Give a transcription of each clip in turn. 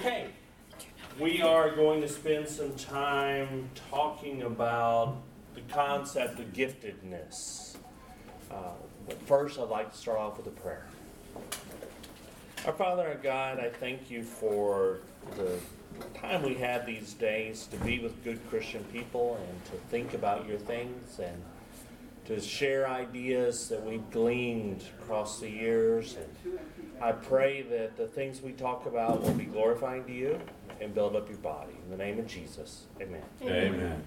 Okay, we are going to spend some time talking about the concept of giftedness. Uh, but first, I'd like to start off with a prayer. Our Father our God, I thank you for the time we have these days to be with good Christian people and to think about your things and to share ideas that we've gleaned across the years. And I pray that the things we talk about will be glorifying to you and build up your body. In the name of Jesus, amen. Amen.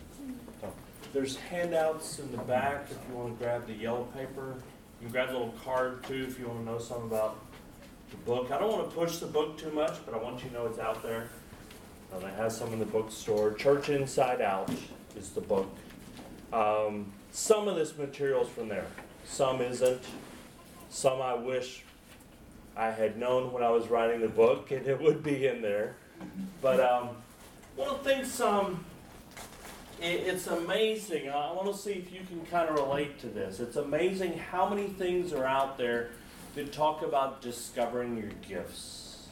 There's handouts in the back if you want to grab the yellow paper. You can grab a little card too if you want to know something about the book. I don't want to push the book too much, but I want you to know it's out there. Um, I have some in the bookstore. Church Inside Out is the book. Um, some of this material is from there, some isn't. Some I wish I had known when I was writing the book, and it would be in there. But um, one of the things, um, it, it's amazing. I want to see if you can kind of relate to this. It's amazing how many things are out there that talk about discovering your gifts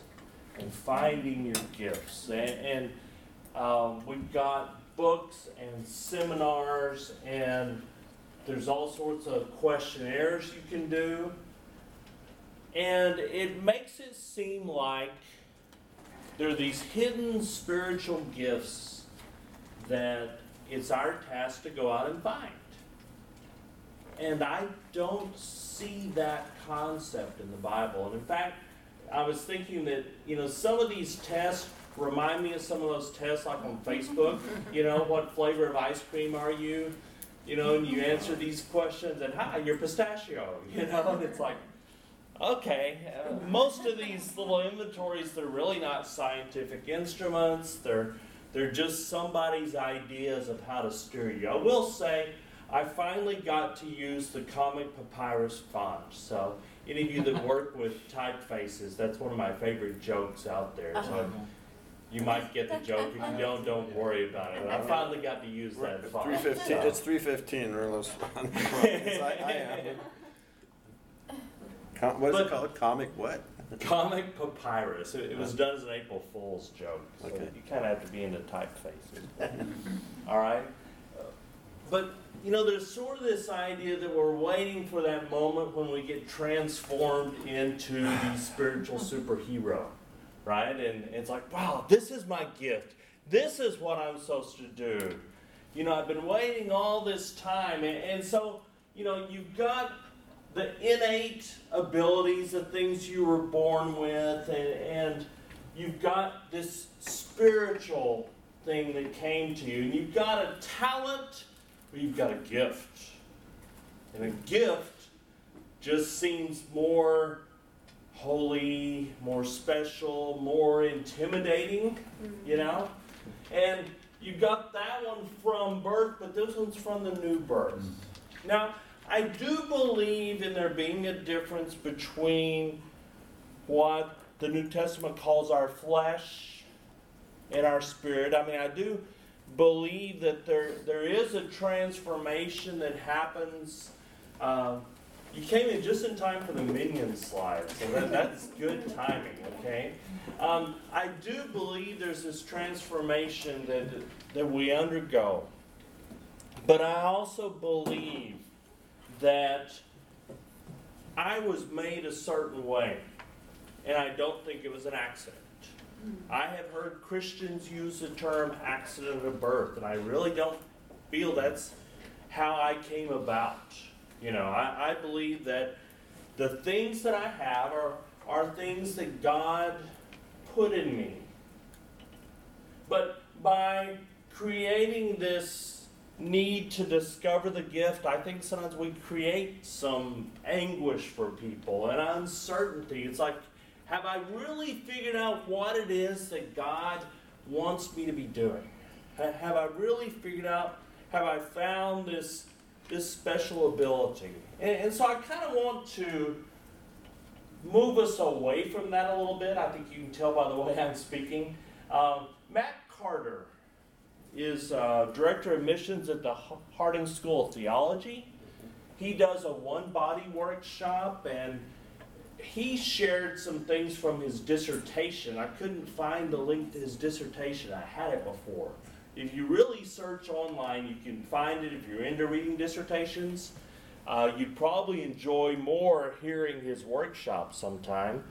and finding your gifts. And, and um, we've got books and seminars, and there's all sorts of questionnaires you can do. And it makes it seem like there are these hidden spiritual gifts that it's our task to go out and find. And I don't see that concept in the Bible. And in fact, I was thinking that, you know, some of these tests remind me of some of those tests like on Facebook. You know, what flavor of ice cream are you? You know, and you answer these questions and hi, you're pistachio. You know, and it's like, Okay, uh, most of these little inventories, they're really not scientific instruments. They're, they're just somebody's ideas of how to steer you. I will say, I finally got to use the Comic Papyrus font. So, any of you that work with typefaces, that's one of my favorite jokes out there. So, you might get the joke. If you don't, don't worry about it. I finally got to use that font. Three fifteen, So- it's three fifteen, Rullo's. I, I am. Com- what is But- it called? Comic what? Comic Papyrus. It, it was uh-huh. done as an April Fool's joke. So Okay. you kind of have to be into typefaces. All right? But, you know, there's sort of this idea that we're waiting for that moment when we get transformed into the spiritual superhero. Right? And it's like, wow, this is my gift. This is what I'm supposed to do. You know, I've been waiting all this time. And, and so, you know, you've got the innate abilities, the things you were born with, and, and you've got this spiritual thing that came to you, and you've got a talent, or you've got a gift. And a gift just seems more holy, more special, more intimidating, you know? And you got that one from birth, but this one's from the new birth. Now, I do believe in there being a difference between what the New Testament calls our flesh and our spirit. I mean, I do believe that there, there is a transformation that happens. Um, you came in just in time for the minion slide, so that, that's good timing, okay? Um, I do believe there's this transformation that, that we undergo. But I also believe that I was made a certain way, and I don't think it was an accident. I have heard Christians use the term accident of birth, and I really don't feel that's how I came about. You know, I, I believe that the things that I have are, are things that God put in me. But by creating this need to discover the gift, I think sometimes we create some anguish for people and uncertainty. It's like, have I really figured out what it is that God wants me to be doing? Have I really figured out, have I found this, this special ability? And, and so I kind of want to move us away from that a little bit. I think you can tell by the way I'm speaking. Um, Matt Carter is uh, director of missions at the Harding School of Theology. He does a one body workshop, and he shared some things from his dissertation. I couldn't find the link to his dissertation. I had it before. If you really search online, you can find it if you're into reading dissertations. Uh, you'd probably enjoy more hearing his workshop sometime.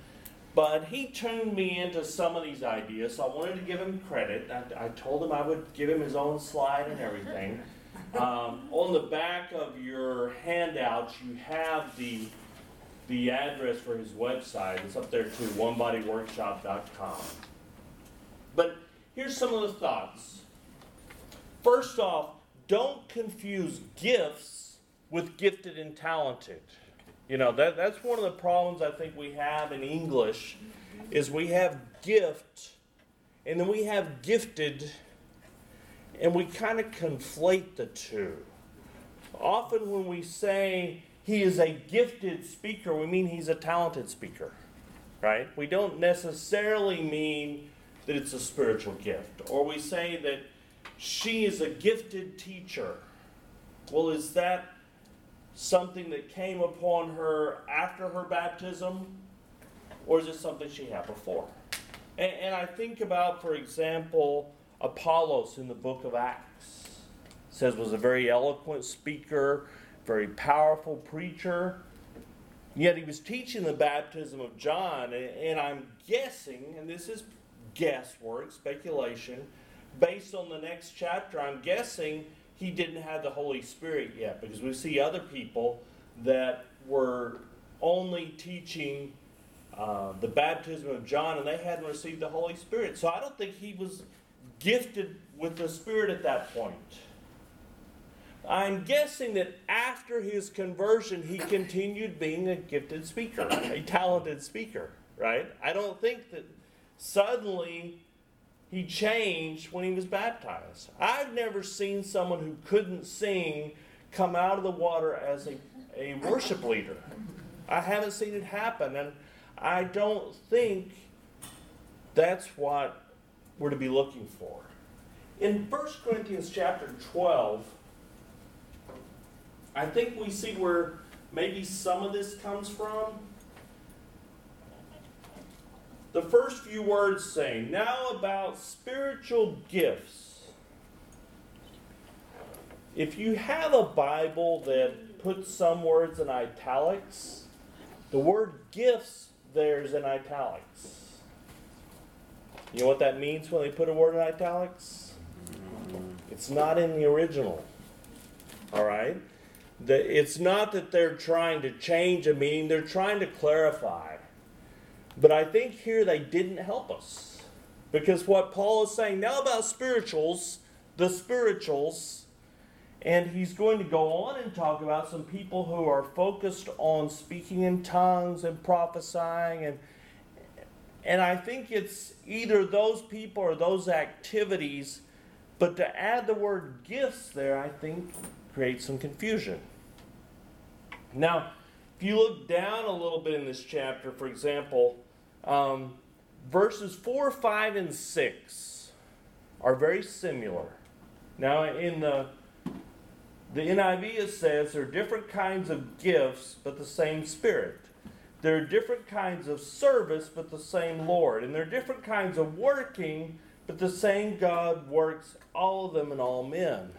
But he tuned me into some of these ideas, so I wanted to give him credit. I, I told him I would give him his own slide and everything. Um, on the back of your handouts, you have the the address for his website. It's up there too, onebodyworkshop.com. But here's some of the thoughts. First off, don't confuse gifts with gifted and talented. You know, that, that's one of the problems I think we have in English is we have gift and then we have gifted and we kind of conflate the two. Often when we say he is a gifted speaker, we mean he's a talented speaker, right? We don't necessarily mean that it's a spiritual gift. Or we say that she is a gifted teacher. Well, is that something that came upon her after her baptism? Or is it something she had before? And, and I think about, for example, Apollos in the book of Acts. It says was a very eloquent speaker very powerful preacher. Yet he was teaching the baptism of John, and I'm guessing, and this is guesswork, speculation, based on the next chapter, I'm guessing he didn't have the Holy Spirit yet because we see other people that were only teaching uh, the baptism of John and they hadn't received the Holy Spirit. So I don't think he was gifted with the Spirit at that point. I'm guessing that after his conversion, he continued being a gifted speaker, a talented speaker, right? I don't think that suddenly he changed when he was baptized. I've never seen someone who couldn't sing come out of the water as a, a worship leader. I haven't seen it happen, and I don't think that's what we're to be looking for. In 1 Corinthians chapter 12, I think we see where maybe some of this comes from. The first few words say, Now about spiritual gifts. If you have a Bible that puts some words in italics, the word gifts there is in italics. You know what that means when they put a word in italics? It's not in the original. All right? The, it's not that they're trying to change a meaning, they're trying to clarify. But I think here they didn't help us. Because what Paul is saying now about spirituals, the spirituals, and he's going to go on and talk about some people who are focused on speaking in tongues and prophesying and and I think it's either those people or those activities, but to add the word gifts there, I think creates some confusion. Now, if you look down a little bit in this chapter, for example, um, verses 4, 5, and 6 are very similar. Now, in the the NIV it says there are different kinds of gifts, but the same Spirit. There are different kinds of service, but the same Lord. And there are different kinds of working, but the same God works all of them in all men.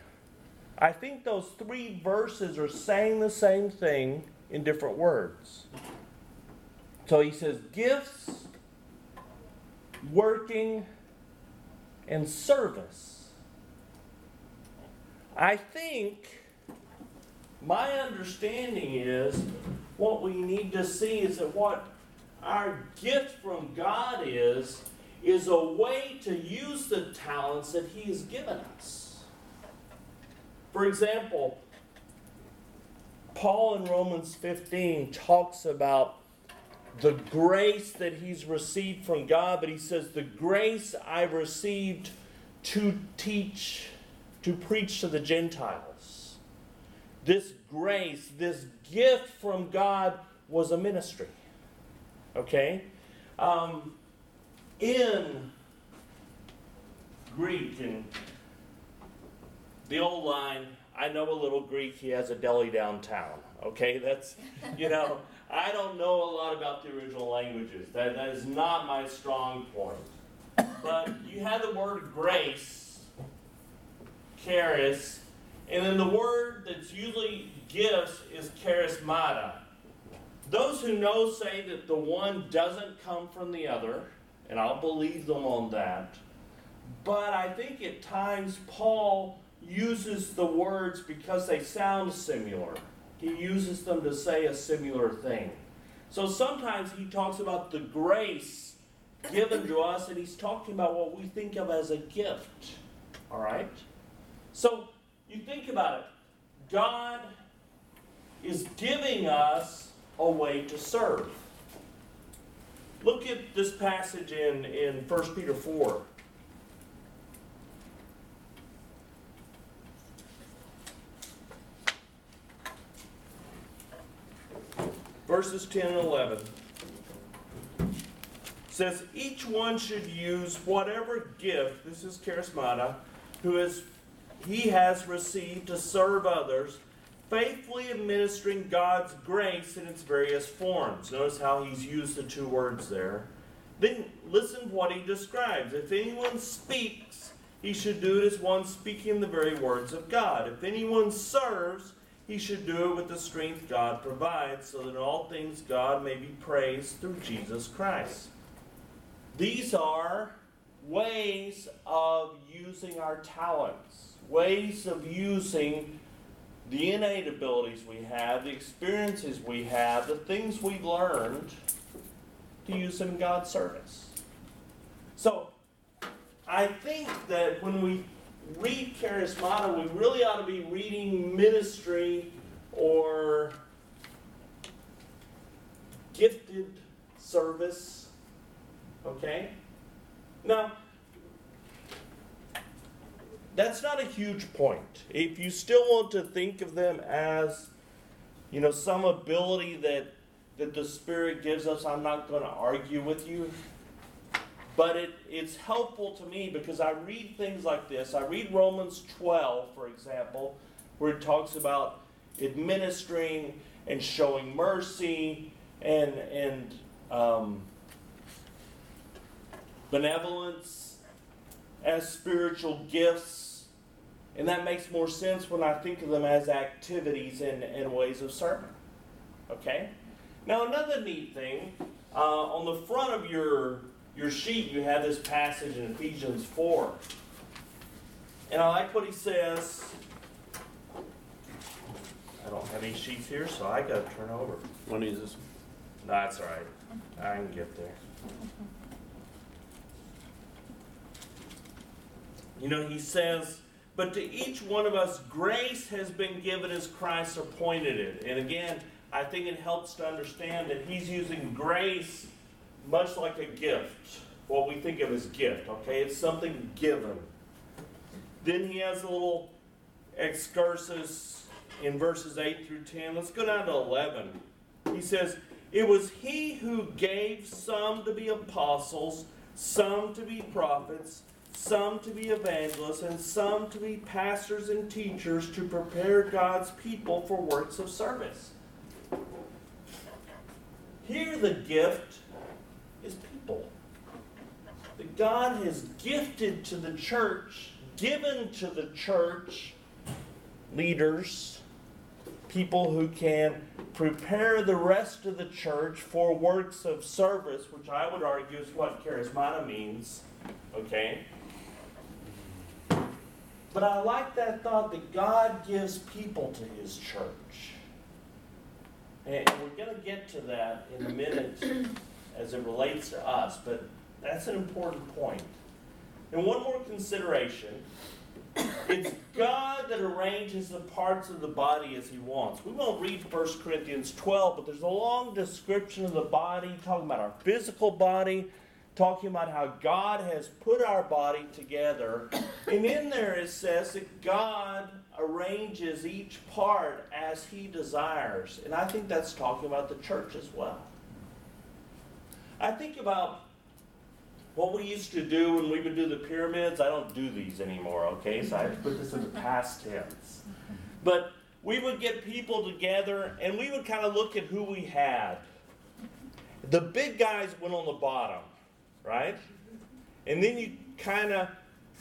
I think those three verses are saying the same thing in different words. So he says gifts, working, and service. I think my understanding is what we need to see is that what our gift from God is, is a way to use the talents that He has given us. For example, Paul in Romans 15 talks about the grace that he's received from God, but he says, The grace I received to teach, to preach to the Gentiles. This grace, this gift from God was a ministry. Okay? Um, in Greek and the old line, I know a little Greek, he has a deli downtown. Okay, that's, you know, I don't know a lot about the original languages. That, that is not my strong point. But you have the word grace, charis, and then the word that's usually gifts is charismata. Those who know say that the one doesn't come from the other, and I'll believe them on that. But I think at times Paul uses the words because they sound similar. He uses them to say a similar thing. So sometimes he talks about the grace given to us, and he's talking about what we think of as a gift. All right? So you think about it. God is giving us a way to serve. Look at this passage in, in 1 Peter 4. Verses 10 and 11 says each one should use whatever gift, this is charismata, who is he has received to serve others faithfully administering God's grace in its various forms. Notice how he's used the two words there. Then listen to what he describes. If anyone speaks, he should do it as one speaking the very words of God. If anyone serves, he should do it with the strength God provides, so that in all things God may be praised through Jesus Christ. These are ways of using our talents, ways of using the innate abilities we have, the experiences we have, the things we've learned to use in God's service. So, I think that when we read charismata, we really ought to be reading ministry or gifted service. Okay? Now, that's not a huge point. If you still want to think of them as, you know, some ability that that the Spirit gives us, I'm not going to argue with you. But it, it's helpful to me because I read things like this. I read Romans 12, for example, where it talks about administering and showing mercy and and um, benevolence as spiritual gifts. And that makes more sense when I think of them as activities and, and ways of serving. Okay? Now, another neat thing uh, on the front of your, your sheet, you have this passage in Ephesians 4. And I like what he says. I don't have any sheets here, so I got to turn over. When is this? That's all right. I can get there. You know, he says, but to each one of us, grace has been given as Christ appointed it. And again, I think it helps to understand that he's using grace much like a gift, what we think of as gift, okay? It's something given. Then he has a little excursus in verses 8 through 10. Let's go down to 11. He says, It was he who gave some to be apostles, some to be prophets some to be evangelists, and some to be pastors and teachers to prepare God's people for works of service. Here, the gift people. That God has gifted to the church, given to the church leaders, people who can prepare the rest of the church for works of service, which I would argue is what charismata means. Okay? But I like that thought that God gives people to his church. And we're going to get to that in a minute as it relates to us, but that's an important point. And one more consideration it's God that arranges the parts of the body as he wants. We won't read 1 Corinthians 12, but there's a long description of the body, talking about our physical body, talking about how God has put our body together. And in there it says that God arranges each part as He desires. And I think that's talking about the church as well. I think about what we used to do when we would do the pyramids. I don't do these anymore, okay? So I put this in the past tense. But we would get people together and we would kind of look at who we had. The big guys went on the bottom, right? And then you kind of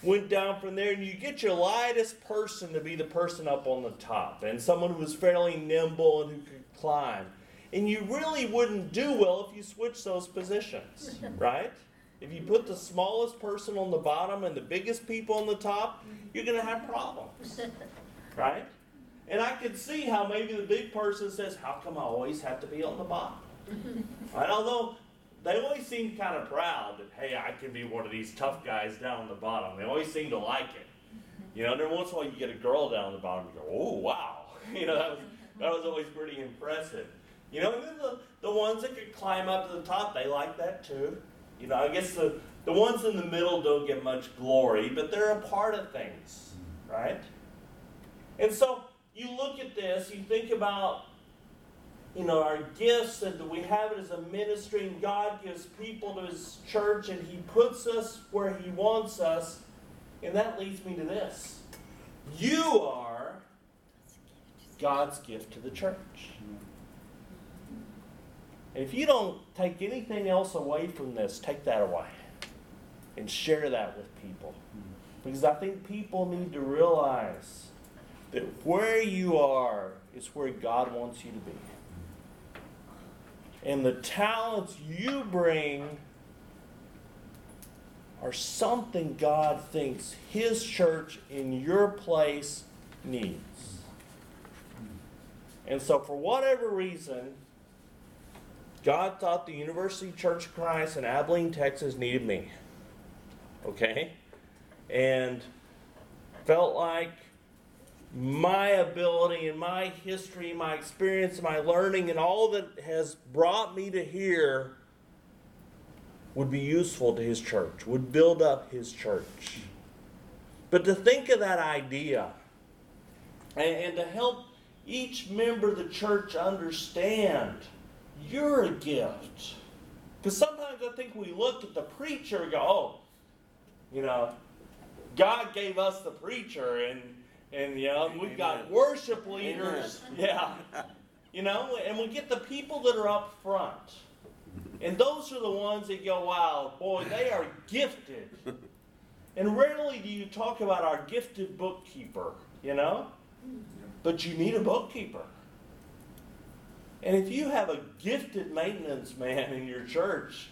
went down from there and you get your lightest person to be the person up on the top and someone who was fairly nimble and who could climb. And you really wouldn't do well if you switched those positions, right? If you put the smallest person on the bottom and the biggest people on the top, you're going to have problems, right? And I could see how maybe the big person says, How come I always have to be on the bottom? right? Although they always seem kind of proud that, hey, I can be one of these tough guys down the bottom. They always seem to like it. You know, and then once in a while you get a girl down on the bottom, you go, oh, wow. You know, that was, that was always pretty impressive. You know, and then the, the ones that could climb up to the top, they like that too. You know, I guess the, the ones in the middle don't get much glory, but they're a part of things, right? And so you look at this, you think about, you know, our gifts and we have it as a ministry, and God gives people to His church, and He puts us where He wants us. And that leads me to this you are God's gift to the church. And if you don't take anything else away from this, take that away and share that with people. Because I think people need to realize that where you are is where God wants you to be. And the talents you bring are something God thinks His church in your place needs. And so, for whatever reason, God thought the University Church of Christ in Abilene, Texas needed me. Okay? And felt like my ability and my history, my experience, my learning, and all that has brought me to here would be useful to his church, would build up his church. But to think of that idea and, and to help each member of the church understand you're a gift. Because sometimes I think we look at the preacher and go, oh, you know, God gave us the preacher and and you know we've got worship leaders. Yeah. You know, and we get the people that are up front. And those are the ones that go, wow, boy, they are gifted. And rarely do you talk about our gifted bookkeeper, you know? But you need a bookkeeper. And if you have a gifted maintenance man in your church,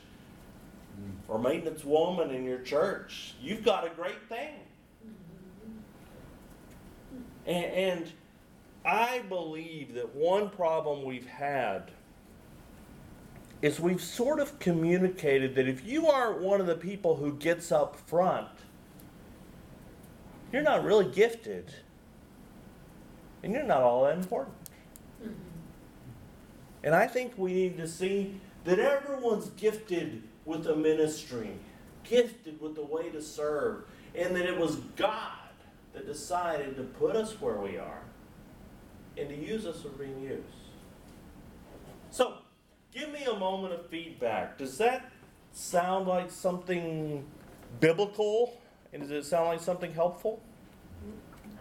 or maintenance woman in your church, you've got a great thing. And, and I believe that one problem we've had is we've sort of communicated that if you aren't one of the people who gets up front, you're not really gifted. And you're not all that important. And I think we need to see that everyone's gifted with a ministry, gifted with a way to serve, and that it was God that decided to put us where we are and to use us for being used. So, give me a moment of feedback. Does that sound like something biblical? And does it sound like something helpful?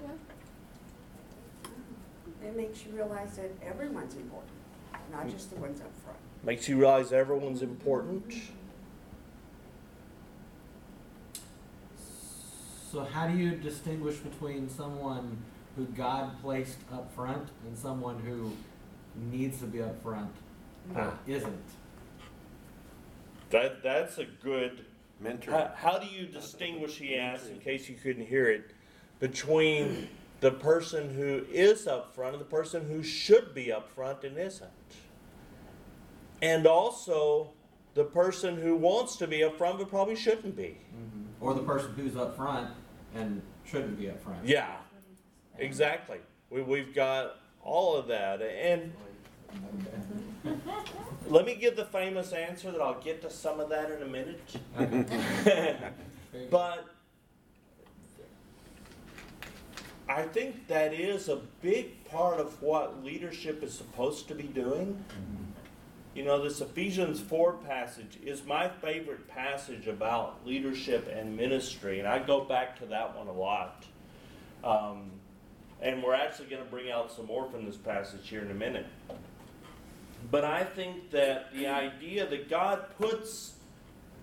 Yeah. It makes you realize that everyone's important, not just the ones up front. Makes you realize everyone's important. So how do you distinguish between someone who God placed up front and someone who needs to be up front but isn't? That that's a good. Mentor. How, how do you distinguish? He asked, in case you couldn't hear it, between the person who is up front and the person who should be up front and isn't, and also the person who wants to be up front but probably shouldn't be. Mm-hmm. Or the person who's up front and shouldn't be up front? Yeah, exactly. We we've got all of that, and let me give the famous answer that I'll get to some of that in a minute. But I think that is a big part of what leadership is supposed to be doing. You know, this Ephesians 4 passage is my favorite passage about leadership and ministry, and I go back to that one a lot. Um, And we're actually going to bring out some more from this passage here in a minute. But I think that the idea that God puts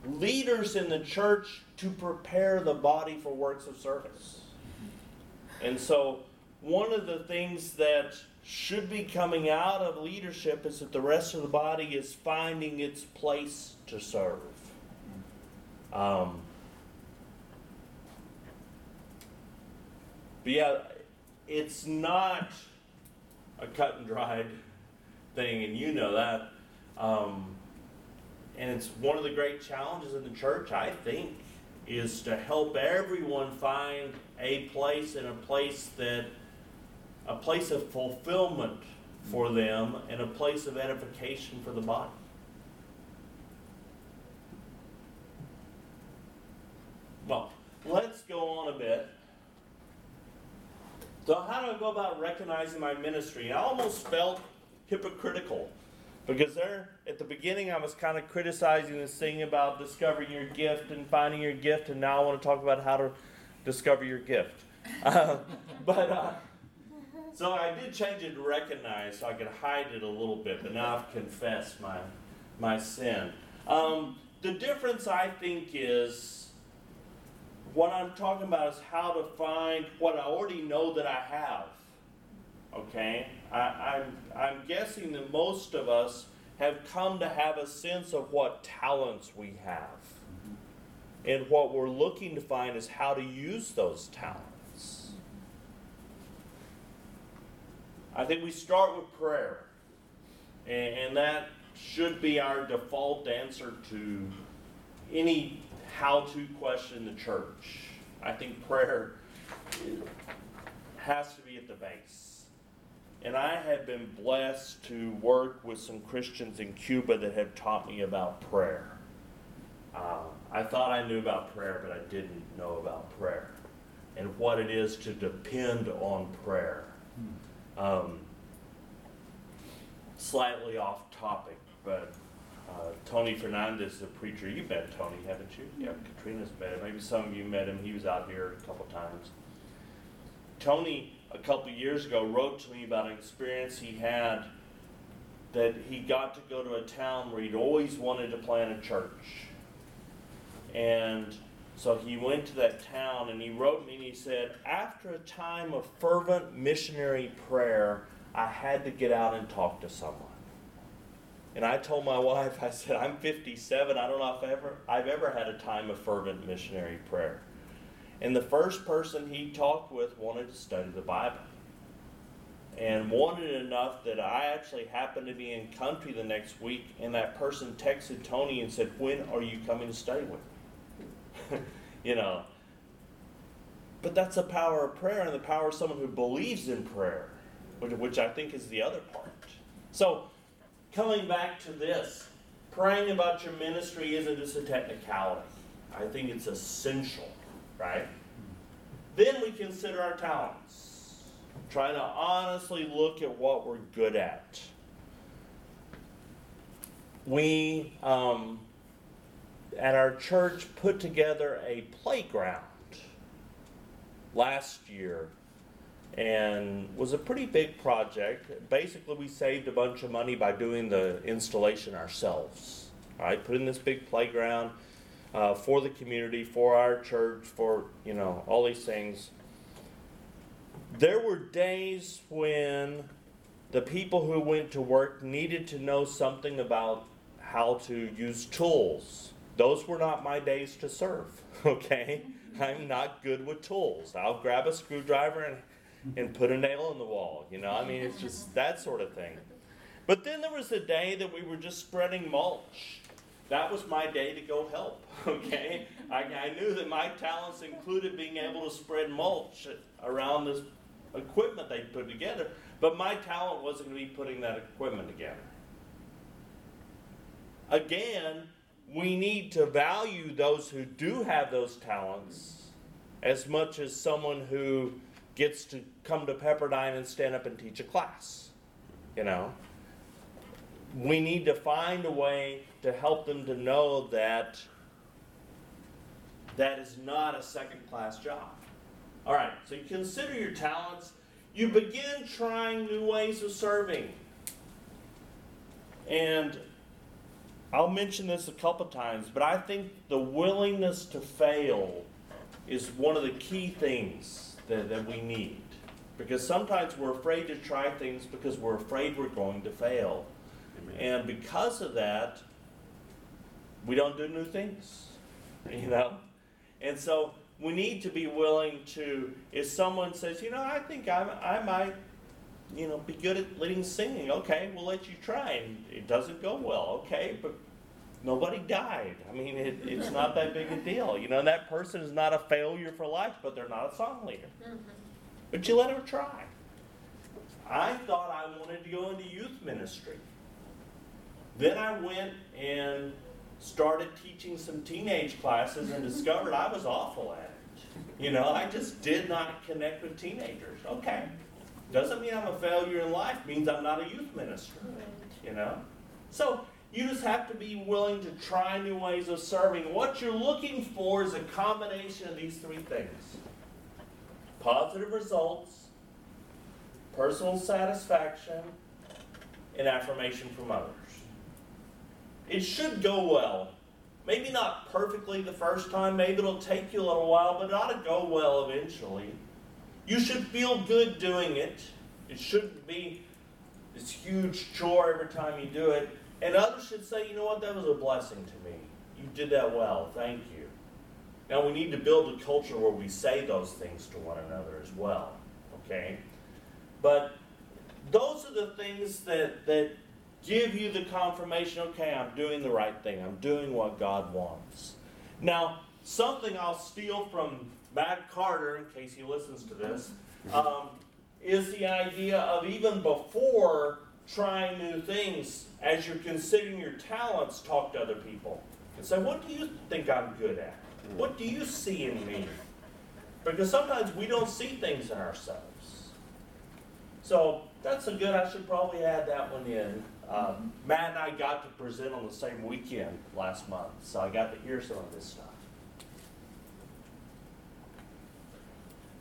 leaders in the church to prepare the body for works of service. And so, one of the things that should be coming out of leadership is that the rest of the body is finding its place to serve. Um, but yeah, it's not a cut and dried thing, and you know that. Um, and it's one of the great challenges in the church, I think, is to help everyone find a place and a place that a place of fulfillment for them and a place of edification for the body. Well, let's go on a bit. So, how do I go about recognizing my ministry? I almost felt hypocritical because there, at the beginning, I was kind of criticizing this thing about discovering your gift and finding your gift, and now I want to talk about how to discover your gift. Uh, but uh, so I did change it to recognize, so I could hide it a little bit. But now I've confessed my my sin. Um, the difference, I think, is what I'm talking about is how to find what I already know that I have. Okay, I, I'm I'm guessing that most of us have come to have a sense of what talents we have. And what we're looking to find is how to use those talents. I think we start with prayer. And, and that should be our default answer to any how to question in the church. I think prayer has to be at the base. And I have been blessed to work with some Christians in Cuba that have taught me about prayer. Uh, I thought I knew about prayer, but I didn't know about prayer and what it is to depend on prayer. Um, slightly off topic, but uh, Tony Fernandez, the preacher, you met Tony, haven't you? Yeah, Katrina's met him. Maybe some of you met him. He was out here a couple times. Tony, a couple years ago, wrote to me about an experience he had that he got to go to a town where he'd always wanted to plant a church. And so he went to that town and he wrote me and he said, After a time of fervent missionary prayer, I had to get out and talk to someone. And I told my wife, I said, I'm 57. I don't know if ever, I've ever had a time of fervent missionary prayer. And the first person he talked with wanted to study the Bible. And wanted enough that I actually happened to be in country the next week, and that person texted Tony and said, When are you coming to study with me? you know. But that's the power of prayer and the power of someone who believes in prayer, which, which I think is the other part. So, coming back to this, praying about your ministry isn't just a technicality. I think it's essential, right? Then we consider our talents. Trying to honestly look at what we're good at. We, um, at our church, put together a playground last year and was a pretty big project. Basically, we saved a bunch of money by doing the installation ourselves. All right, put in this big playground uh, for the community, for our church, for you know all these things. There were days when the people who went to work needed to know something about how to use tools. Those were not my days to serve. Okay, I'm not good with tools. I'll grab a screwdriver and and put a nail in the wall. You know, I mean, it's just that sort of thing. But then there was a day that we were just spreading mulch. That was my day to go help. Okay, I, I knew that my talents included being able to spread mulch around this equipment they put together, but my talent wasn't going to be putting that equipment together. Again, we need to value those who do have those talents as much as someone who gets to come to Pepperdine and stand up and teach a class. You know? We need to find a way to help them to know that that is not a second class job. All right, so you consider your talents. you begin trying new ways of serving. And I'll mention this a couple times, but I think the willingness to fail is one of the key things that, that we need. Because sometimes we're afraid to try things because we're afraid we're going to fail. And because of that, we don't do new things, you know? And so we need to be willing to, if someone says, you know, I think I, I might, you know, be good at leading singing, okay, we'll let you try. And it doesn't go well, okay, but nobody died. I mean, it, it's not that big a deal. You know, that person is not a failure for life, but they're not a song leader. Mm-hmm. But you let them try. I thought I wanted to go into youth ministry. Then I went and started teaching some teenage classes and discovered I was awful at it. You know, I just did not connect with teenagers. Okay. Doesn't mean I'm a failure in life, means I'm not a youth minister. You know? So you just have to be willing to try new ways of serving. What you're looking for is a combination of these three things positive results, personal satisfaction, and affirmation from others. It should go well. Maybe not perfectly the first time, maybe it'll take you a little while, but it ought to go well eventually. You should feel good doing it. It shouldn't be this huge chore every time you do it. And others should say, you know what, that was a blessing to me. You did that well. Thank you. Now we need to build a culture where we say those things to one another as well. Okay? But those are the things that, that give you the confirmation okay, I'm doing the right thing, I'm doing what God wants. Now, something I'll steal from Matt Carter, in case he listens to this, um, is the idea of even before trying new things, as you're considering your talents, talk to other people and say, What do you think I'm good at? What do you see in me? Because sometimes we don't see things in ourselves. So that's a good, I should probably add that one in. Um, Matt and I got to present on the same weekend last month, so I got to hear some of this stuff.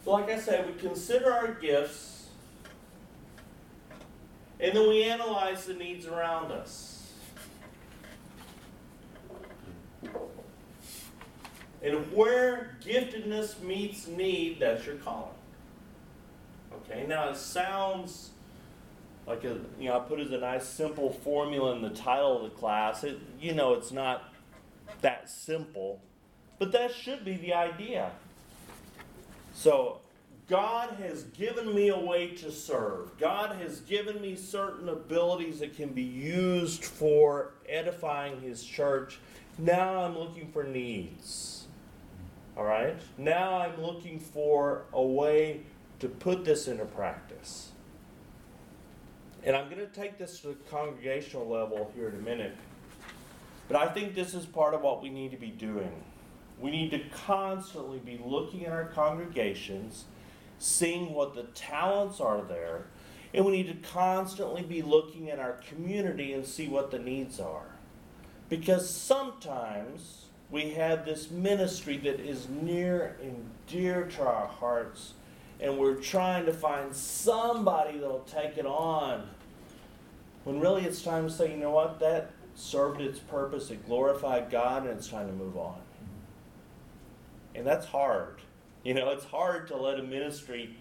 So, like I said, we consider our gifts, and then we analyze the needs around us. And where giftedness meets need, that's your calling. Okay, now it sounds like a you know I put as a nice simple formula in the title of the class. It you know it's not that simple, but that should be the idea. So God has given me a way to serve. God has given me certain abilities that can be used for edifying his church. Now I'm looking for needs. All right? Now I'm looking for a way to put this into practice. And I'm going to take this to the congregational level here in a minute. But I think this is part of what we need to be doing. We need to constantly be looking at our congregations, seeing what the talents are there, and we need to constantly be looking at our community and see what the needs are. Because sometimes we have this ministry that is near and dear to our hearts and we're trying to find somebody that'll take it on. When really it's time to say, you know what, that served its purpose, it glorified God, and it's time to move on. And that's hard. You know, it's hard to let a ministry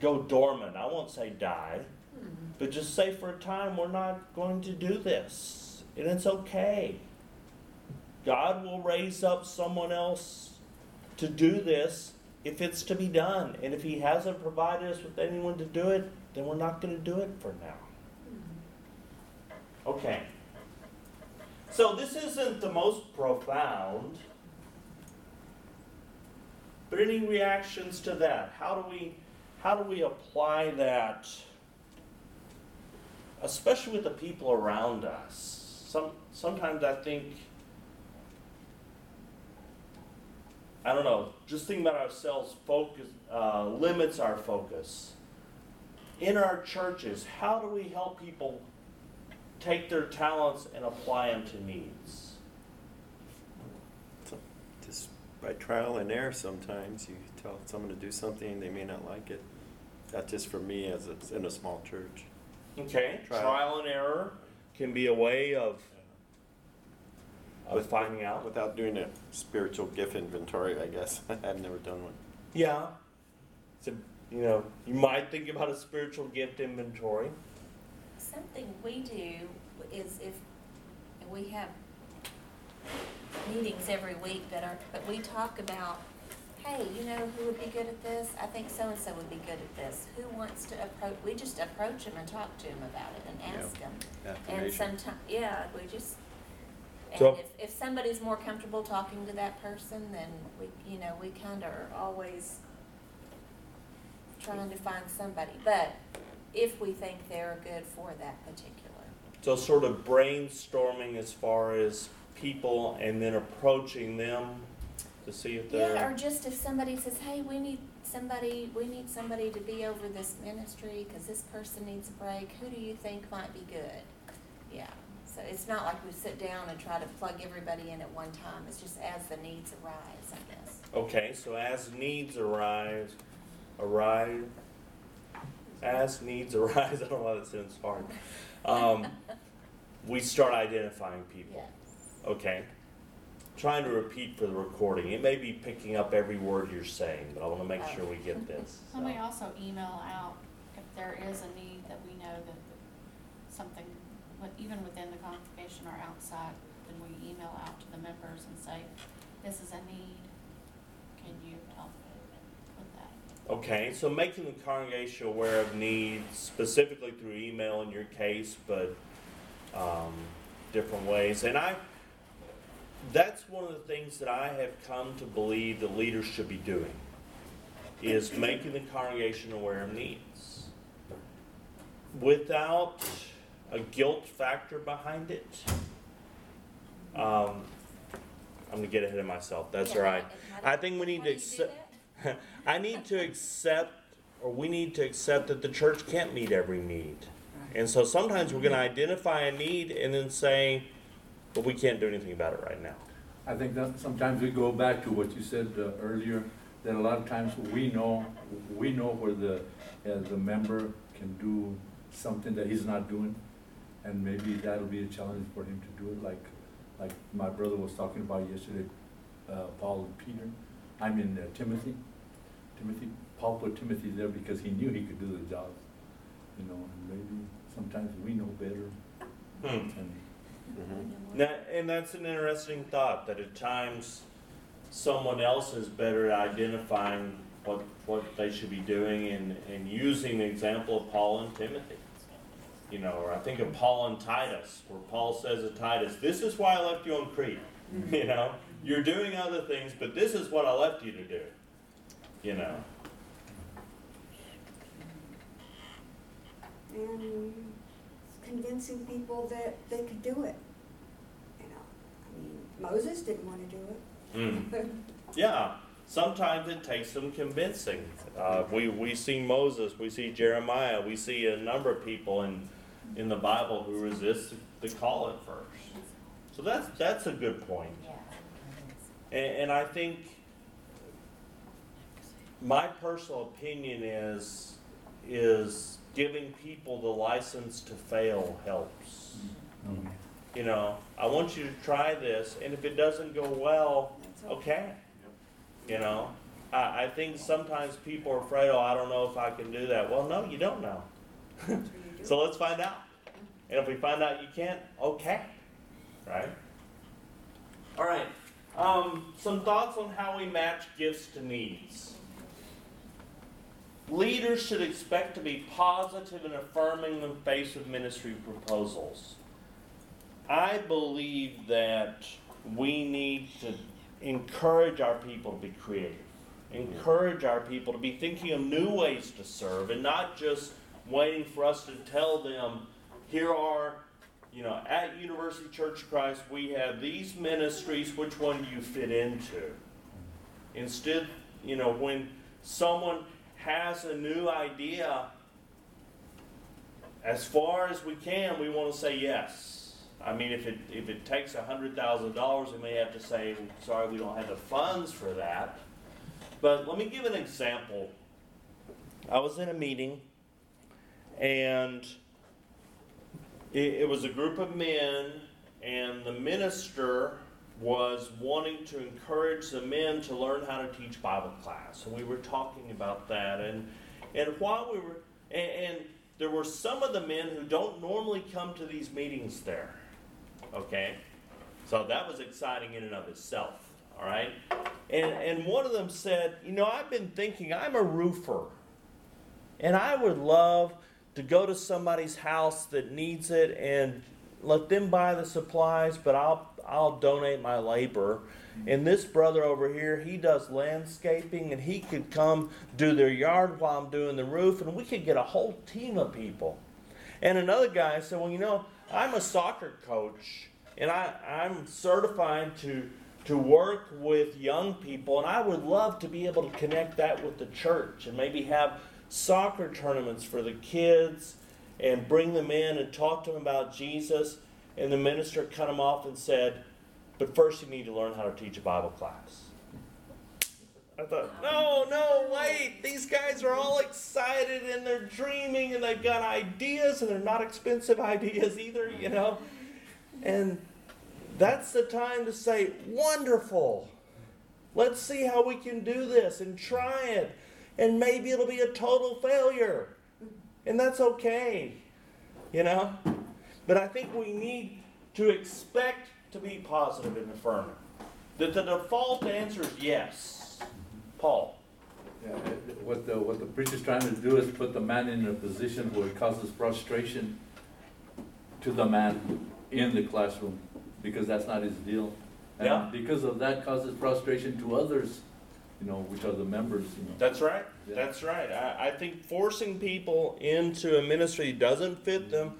go dormant. I won't say die, mm-hmm. but just say for a time, we're not going to do this. And it's okay. God will raise up someone else to do this if it's to be done. And if He hasn't provided us with anyone to do it, then we're not going to do it for now. Okay. So this isn't the most profound, but any reactions to that? How do we how do we apply that especially with the people around us? Some sometimes I think I don't know, just thinking about ourselves focus uh, limits our focus. In our churches, how do we help people take their talents and apply them to needs? Just by trial and error sometimes, you tell someone to do something, they may not like it. That's just for me as it's in a small church. Okay, Trial. trial and error can be a way of of With- finding out. Without doing a spiritual gift inventory, I guess. I've never done one. Yeah. So, you know, you might think about a spiritual gift inventory. Something we do is if, we have meetings every week that are, but we talk about, hey, you know who would be good at this? I think so-and-so would be good at this. Who wants to approach, we just approach them and talk to them about it and ask Yeah. ask them. And Affirmation. sometimes, yeah, we just, So- and if, if somebody's more comfortable talking to that person, then we, you know, we kinda are always trying to find somebody, but if we think they're good for that particular. So sort of brainstorming as far as people and then approaching them to see if they're Yeah, or just if somebody says, hey, we need somebody, we need somebody to be over this ministry, cause this person needs a break, who do you think might be good? Yeah, so it's not like we sit down and try to plug everybody in at one time, it's just as the needs arise, I guess. Okay, so as needs arise, arise, as needs arise, I don't know why that sounds hard. Um, we start identifying people. Yeah. Okay. Trying to repeat for the recording. It may be picking up every word you're saying, but I want to make sure we get this. And we so. also email out if there is a need that we know that something, even within the congregation or outside, then we email out to the members and say, this is a need, can you help with that? Okay, so making the congregation aware of needs specifically through email in your case, but um, different ways. And I, that's one of the things that I have come to believe the leaders should be doing, is making the congregation aware of needs. Without a guilt factor behind it. Um, I'm gonna get ahead of myself, that's Yeah, right. I think we need to do you do accept. that? I need to accept, or we need to accept that the church can't meet every need. And so sometimes we're gonna identify a need and then say, but we can't do anything about it right now. I think that sometimes we go back to what you said uh, earlier, that a lot of times we know, we know where the, uh, the member can do something that he's not doing. And maybe that'll be a challenge for him to do it, like, like my brother was talking about yesterday, uh, Paul and Peter. I mean uh, Timothy, Timothy, Paul put Timothy there because he knew he could do the job. You know, and maybe sometimes we know better Hmm. and Mhm. Now, and that's an interesting thought, that at times someone else is better at identifying what, what they should be doing and, and using the example of Paul and Timothy. You know, or I think of Paul and Titus, where Paul says to Titus, this is why I left you on Crete. You know, you're doing other things, but this is what I left you to do. You know, And convincing people that they could do it. You know, I mean, Moses didn't wanna do Mm. it. Yeah, sometimes it takes some convincing. Uh, we, we see Moses, we see Jeremiah, we see a number of people in, in the Bible who resist the call at first. So that's, that's a good point. Yeah. And, and I think my personal opinion is, is giving people the license to fail helps. um, You know, I want you to try this, and if it doesn't go well, okay. You know, I, I think sometimes people are afraid, oh, I don't know if I can do that. Well, no, you don't know. That's what you do. So let's find out. And if we find out you can't, okay, right? All right. Um, some thoughts on how we match gifts to needs. Leaders should expect to be positive and affirming in the face of ministry proposals. I believe that we need to encourage our people to be creative, encourage our people to be thinking of new ways to serve and not just waiting for us to tell them, here are, you know, at University Church of Christ, we have these ministries, which one do you fit into? Instead, you know, when someone has a new idea, as far as we can, we want to say yes. I mean, if it, if it takes a hundred thousand dollars, we may have to say, sorry, we don't have the funds for that. But let me give an example. I was in a meeting, and it, it was a group of men, and the minister was wanting to encourage the men to learn how to teach Bible class, and we were talking about that, and and while we were, and, and there were some of the men who don't normally come to these meetings there, okay, so that was exciting in and of itself, all right, and and one of them said, you know, I've been thinking, I'm a roofer, and I would love to go to somebody's house that needs it and let them buy the supplies, but I'll I'll donate my labor. And this brother over here, he does landscaping and he could come do their yard while I'm doing the roof and we could get a whole team of people. And another guy said, Well, you know, I'm a soccer coach and I, I'm certified to to work with young people and I would love to be able to connect that with the church and maybe have soccer tournaments for the kids and bring them in and talk to them about Jesus. And the minister cut him off and said, But first, you need to learn how to teach a Bible class. I thought, no, no, wait. These guys are all excited and they're dreaming and they've got ideas and they're not expensive ideas either, you know? And that's the time to say, wonderful. Let's see how we can do this and try it. And maybe it'll be a total failure. And that's okay, you know? But I think we need to expect to be positive and affirming. That the default answer is yes. Paul. Yeah, what the, what the preacher's trying to do is put the man in a position where it causes frustration to the man in the classroom, because that's not his deal. Yeah. And because of that causes frustration to others, you know, which are the members, you know. That's right. Yeah. That's right. I, I think forcing people into a ministry that doesn't fit mm-hmm. them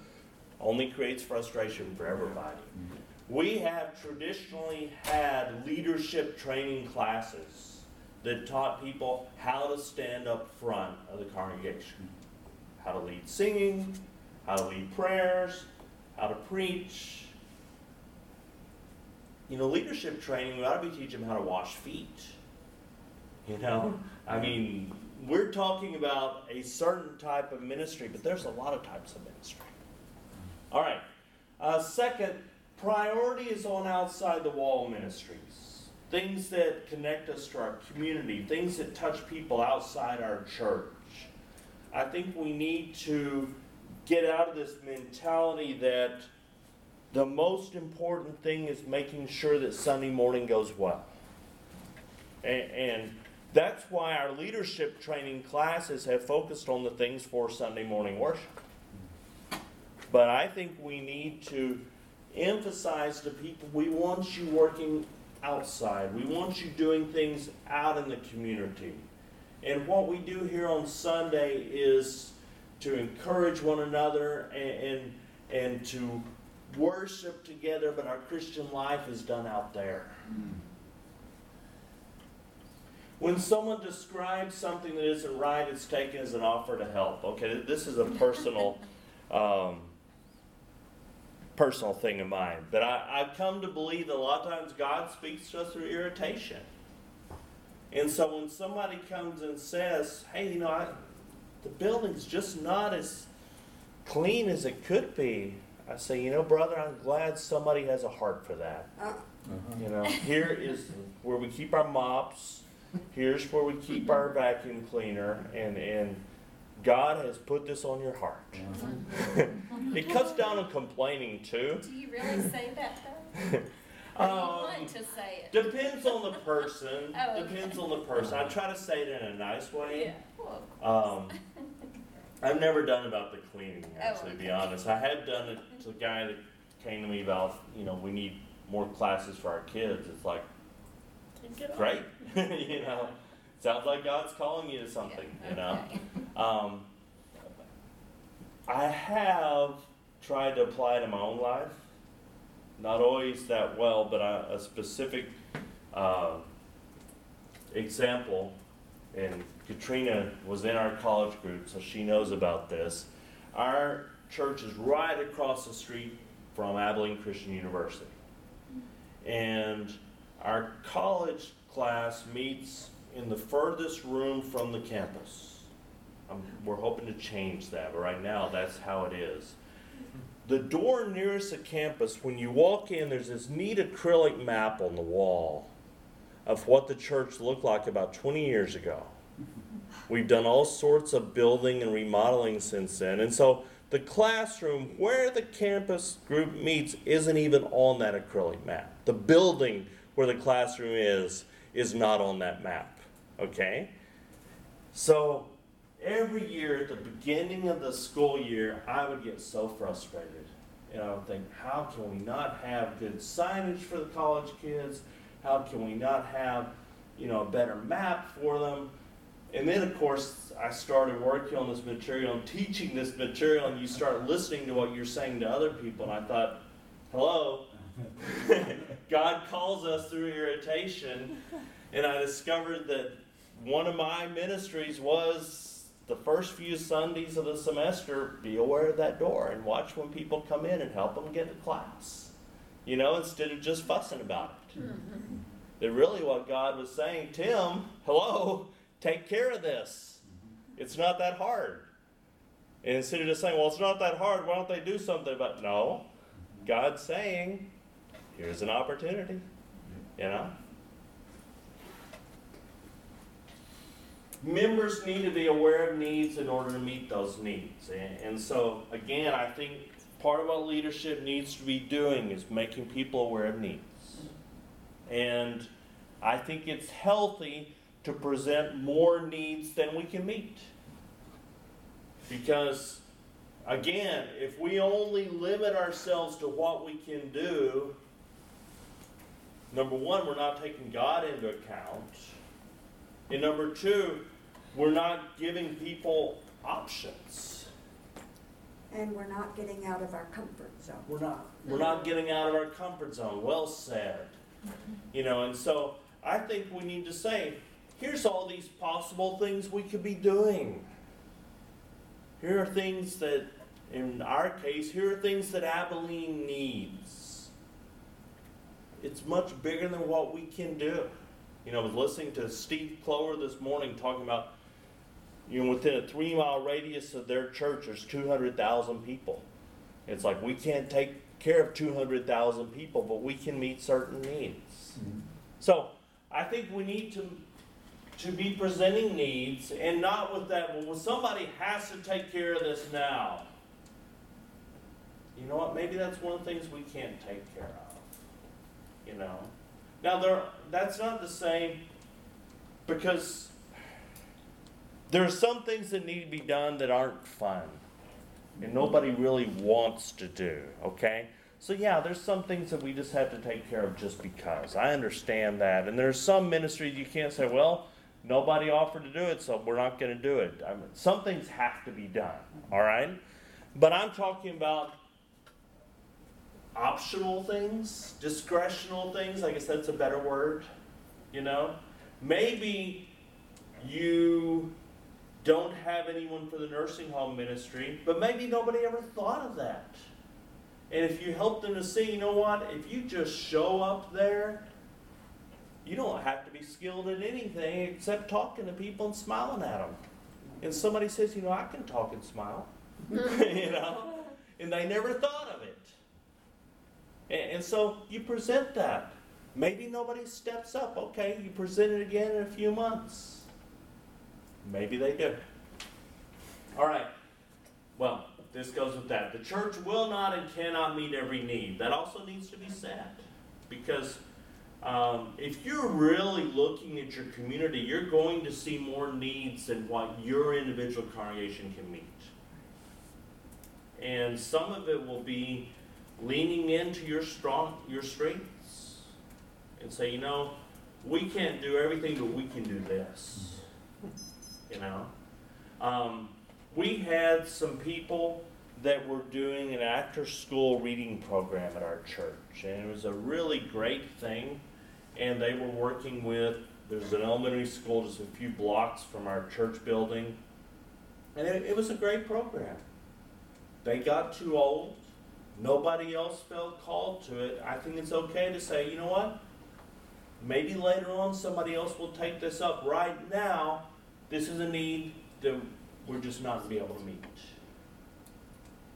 only creates frustration for everybody. Mm-hmm. We have traditionally had leadership training classes that taught people how to stand up front of the congregation, how to lead singing, how to lead prayers, how to preach. You know, leadership training, we ought to be teaching them how to wash feet. You know, I mean, we're talking about a certain type of ministry, but there's a lot of types of ministry. All right. Uh, second, priority is on outside the wall ministries. Things that connect us to our community, things that touch people outside our church. I think we need to get out of this mentality that the most important thing is making sure that Sunday morning goes well. And, and that's why our leadership training classes have focused on the things for Sunday morning worship. But I think we need to emphasize to people we want you working outside, we want you doing things out in the community. And what we do here on Sunday is to encourage one another and, and, and to worship together, but our Christian life is done out there. Mm. When someone describes something that isn't right, it's taken as an offer to help. Okay, this is a personal, um, personal thing of mine. But I, I've come to believe that a lot of times God speaks to us through irritation. And so when somebody comes and says, "Hey, you know, I, the building's just not as clean as it could be," I say, "You know, brother, I'm glad somebody has a heart for that." Uh, Uh-huh. You know, here is where we keep our mops. Here's where we keep our vacuum cleaner, and and God has put this on your heart. Uh-huh. It cuts down on complaining too. Do you really say that though? Um, want to say it? depends on the person. Oh, okay. Depends on the person. I try to say it in a nice way. Yeah. Well, Um, I've never done about the cleaning, Oh, actually, to be honest. I had done it to the guy that came to me about, you know, we need more classes for our kids. It's like, great, you know. Sounds like God's calling you to something, you know. okay. Um, I have tried to apply it in my own life. Not always that well, but I, a specific uh, example, and Katrina was in our college group, so she knows about this. Our church is right across the street from Abilene Christian University. And our college class meets in the furthest room from the campus. Um, we're hoping to change that, but right now, that's how it is. The door nearest the campus, when you walk in, there's this neat acrylic map on the wall of what the church looked like about 20 years ago. We've done all sorts of building and remodeling since then. And so the classroom where the campus group meets isn't even on that acrylic map. The building where the classroom is is not on that map. Okay? So every year at the beginning of the school year, I would get so frustrated. And I would think, how can we not have good signage for the college kids? How can we not have, you know, a better map for them? And then, of course, I started working on this material and teaching this material, and you start listening to what you're saying to other people. And I thought, hello, God calls us through irritation. And I discovered that one of my ministries was the first few Sundays of the semester, be aware of that door and watch when people come in and help them get to class. You know, instead of just fussing about it. Mm-hmm. That really what God was saying, Tim, hello, take care of this. Mm-hmm. It's not that hard. And instead of just saying, well, it's not that hard, why don't they do something about it? No. God's saying, here's an opportunity. You know? Members need to be aware of needs in order to meet those needs. And, and so, again, I think part of what leadership needs to be doing is making people aware of needs. And I think it's healthy to present more needs than we can meet. Because, again, if we only limit ourselves to what we can do, number one, we're not taking God into account. And number two, we're not giving people options. And we're not getting out of our comfort zone. We're not. We're not getting out of our comfort zone. Well said. You know, and so I think we need to say, here's all these possible things we could be doing. Here are things that, in our case, here are things that Abilene needs. It's much bigger than what we can do. You know, I was listening to Steve Clover this morning talking about, you know, within a three mile radius of their church, there's 200,000 people. It's like we can't take care of 200,000 people, but we can meet certain needs. Mm-hmm. So I think we need to to be presenting needs and not with that, well, somebody has to take care of this now. You know what? Maybe that's one of the things we can't take care of. You know? Now, there, that's not the same because there are some things that need to be done that aren't fun and nobody really wants to do, okay? So, yeah, there's some things that we just have to take care of just because. I understand that. And there's some ministries you can't say, well, nobody offered to do it, so we're not going to do it. I mean, some things have to be done, all right? But I'm talking about optional things, discretional things, I guess that's a better word, you know? Maybe you don't have anyone for the nursing home ministry, but maybe nobody ever thought of that. And if you help them to see, you know what, if you just show up there, you don't have to be skilled at anything except talking to people and smiling at them. And somebody says, you know, I can talk and smile, you know, and they never thought of it. And, and so you present that. Maybe nobody steps up. Okay, you present it again in a few months. Maybe they do. All right. Well, this goes with that. The church will not and cannot meet every need. That also needs to be said. Because um, if you're really looking at your community, you're going to see more needs than what your individual congregation can meet. And some of it will be leaning into your strong your strengths and say, you know, we can't do everything, but we can do this. You know, um, we had some people that were doing an after-school reading program at our church, and it was a really great thing. And they were working with there's an elementary school just a few blocks from our church building, and it, it was a great program. They got too old. Nobody else felt called to it. I think it's okay to say, you know what? Maybe later on somebody else will take this up. Right now, this is a need that We're just not gonna be able to meet.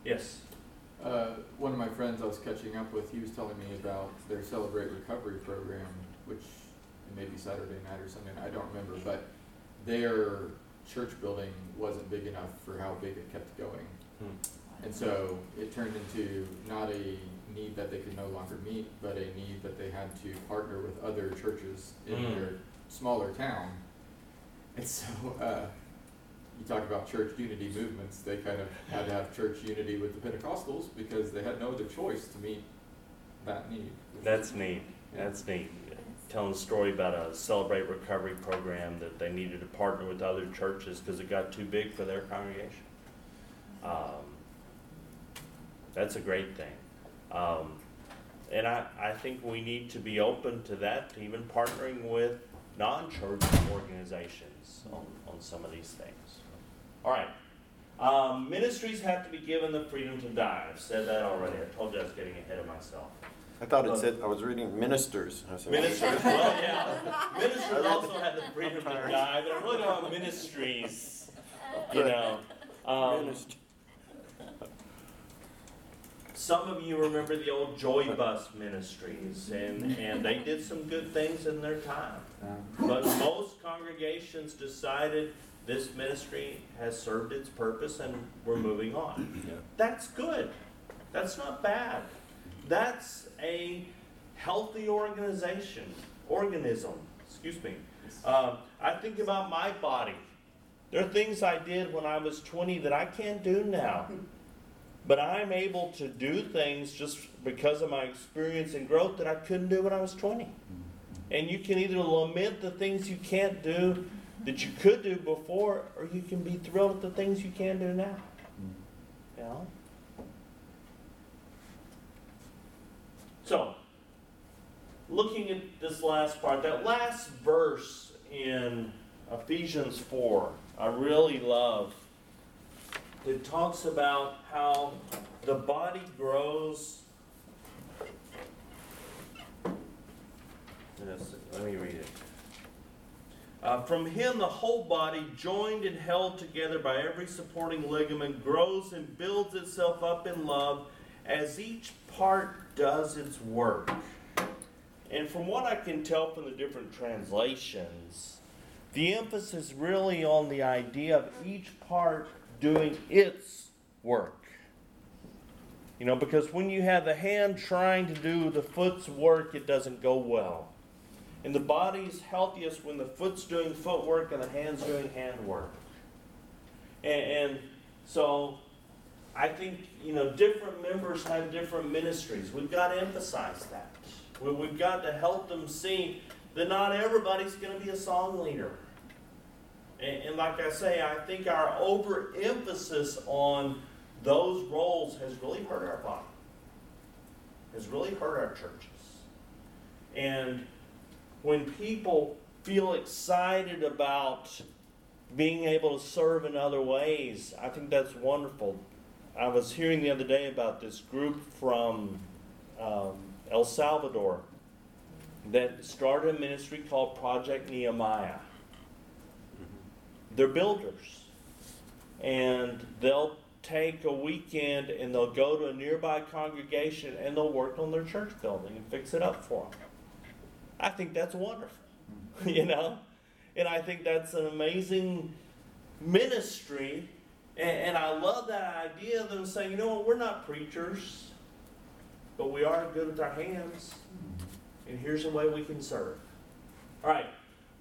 Yes. Uh, one of my friends I was catching up with, he was telling me about their Celebrate Recovery program, which maybe Saturday night or something, I don't remember, but their church building wasn't big enough for how big it kept going. And so it turned into not a need that they could no longer meet, but a need that they had to partner with other churches in Mm. their smaller town. And so, uh, you talk about church unity movements, they kind of had to have church unity with the Pentecostals because they had no other choice to meet that need. That's neat. That's neat. Telling a story about a Celebrate Recovery program that they needed to partner with other churches because it got too big for their congregation. Um, that's a great thing. Um, and I, I think we need to be open to that, to even partnering with non-church organizations on, on some of these things. All right. Um, ministries have to be given the freedom to die. I've said that already. I told you I was getting ahead of myself. I thought it said, I was reading ministers. I said, Ministers, well, yeah. Ministers also have the freedom to die, but I really don't have ministries, you know. Um. Some of you remember the old Joy Bus ministries, and, and they did some good things in their time. Uh, But most congregations decided this ministry has served its purpose and we're moving on. Yeah. That's good. That's not bad. That's a healthy organization, organism, excuse me. Um, I think about my body. There are things I did when I was 20 that I can't do now. But I'm able to do things just because of my experience and growth that I couldn't do when I was 20. And you can either lament the things you can't do that you could do before, or you can be thrilled at the things you can do now. You know? So, looking at this last part, that last verse in Ephesians 4, I really love. It talks about how the body grows. Let me read it. Uh, from him, the whole body, joined and held together by every supporting ligament, grows and builds itself up in love as each part does its work. And from what I can tell from the different translations, the emphasis really on the idea of each part doing its work. You know, because when you have the hand trying to do the foot's work, it doesn't go well. And the body's healthiest when the foot's doing footwork and the hand's doing hand work. And, and so I think, you know, different members have different ministries. We've got to emphasize that. We, we've got to help them see that not everybody's going to be a song leader. And, and like I say, I think our overemphasis on those roles has really hurt our body, has really hurt our churches. And when people feel excited about being able to serve in other ways, I think that's wonderful. I was hearing the other day about this group from um, El Salvador that started a ministry called Project Nehemiah. They're builders. And they'll take a weekend and they'll go to a nearby congregation and they'll work on their church building and fix it up for them. I think that's wonderful, you know? And I think that's an amazing ministry. And, and I love that idea of them saying, you know what, we're not preachers, but we are good with our hands. And here's a way we can serve. All right.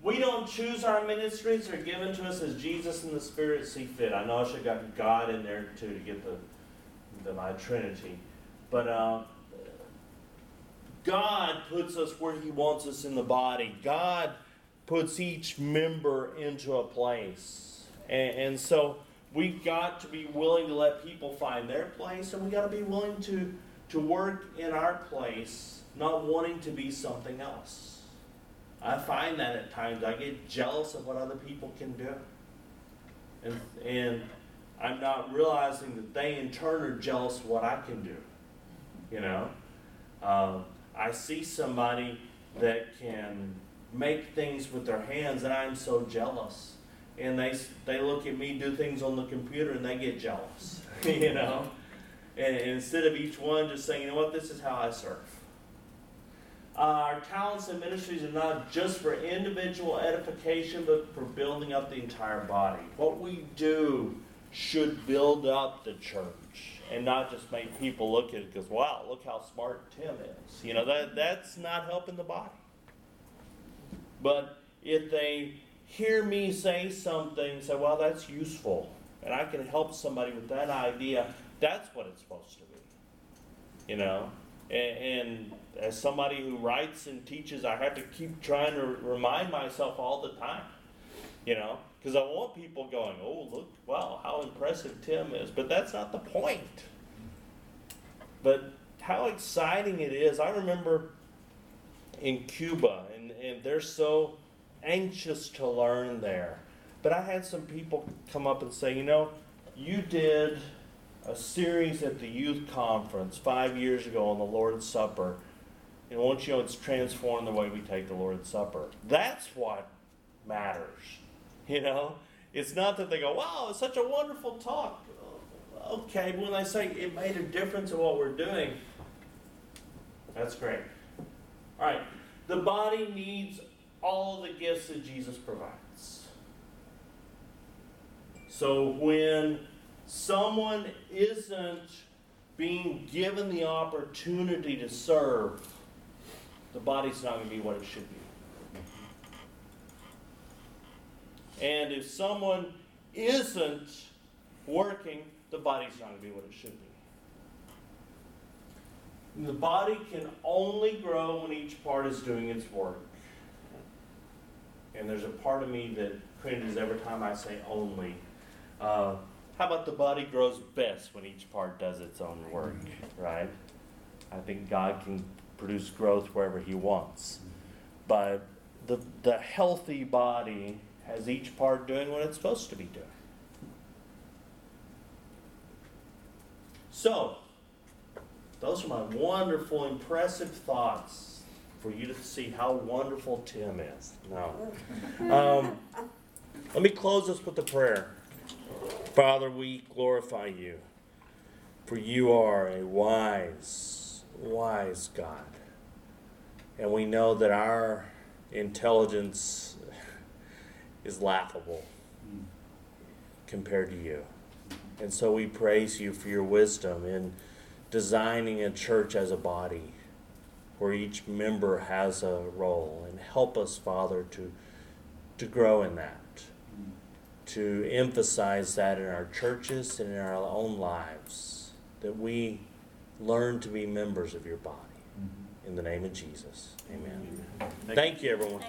We don't choose our ministries, they're given to us as Jesus and the Spirit see fit. I know I should have got God in there too to get the, the my Trinity. But uh, God puts us where He wants us in the body. God puts each member into a place. And, and so we've got to be willing to let people find their place, and we've got to be willing to, to work in our place, not wanting to be something else. I find that at times I get jealous of what other people can do. And, and I'm not realizing that they in turn are jealous of what I can do. You know? Um, I see somebody that can make things with their hands, and I'm so jealous. and they they look at me do things on the computer and they get jealous, you know. And, and instead of each one just saying, you know what, this is how I serve. Uh, our talents and ministries are not just for individual edification, but for building up the entire body. What we do should build up the church and not just make people look at it because, wow, look how smart Tim is. You know, that, that's not helping the body. But if they hear me say something, say, well, that's useful, and I can help somebody with that idea, that's what it's supposed to be. You know? And, and as somebody who writes and teaches, I have to keep trying to remind myself all the time. You know? Because I want people going, oh, look, wow, how impressive Tim is. But that's not the point. But how exciting it is. I remember in Cuba, and, and they're so anxious to learn there. But I had some people come up and say, you know, you did a series at the youth conference five years ago on the Lord's Supper. And once you know, it's transformed the way we take the Lord's Supper. That's what matters. You know, it's not that they go, wow, it's such a wonderful talk. Okay, when they say it made a difference in what we're doing, that's great. All right, the body needs all the gifts that Jesus provides. So when someone isn't being given the opportunity to serve, the body's not going to be what it should be. And if someone isn't working, the body's not going to be what it should be. The body can only grow when each part is doing its work. And there's a part of me that cringes every time I say only. Uh, how about the body grows best when each part does its own work, right? I think God can produce growth wherever He wants. But the, the healthy body has each part doing what it's supposed to be doing. So, those are my wonderful, impressive thoughts for you to see how wonderful Tim is. No. Um, let me close this with a prayer. Father, we glorify you, for you are a wise, wise God. And we know that our intelligence is laughable compared to you. And so we praise you for your wisdom in designing a church as a body where each member has a role. And help us, Father, to, to grow in that, to emphasize that in our churches and in our own lives, that we learn to be members of your body. Mm-hmm. In the name of Jesus, amen. Thank you, everyone.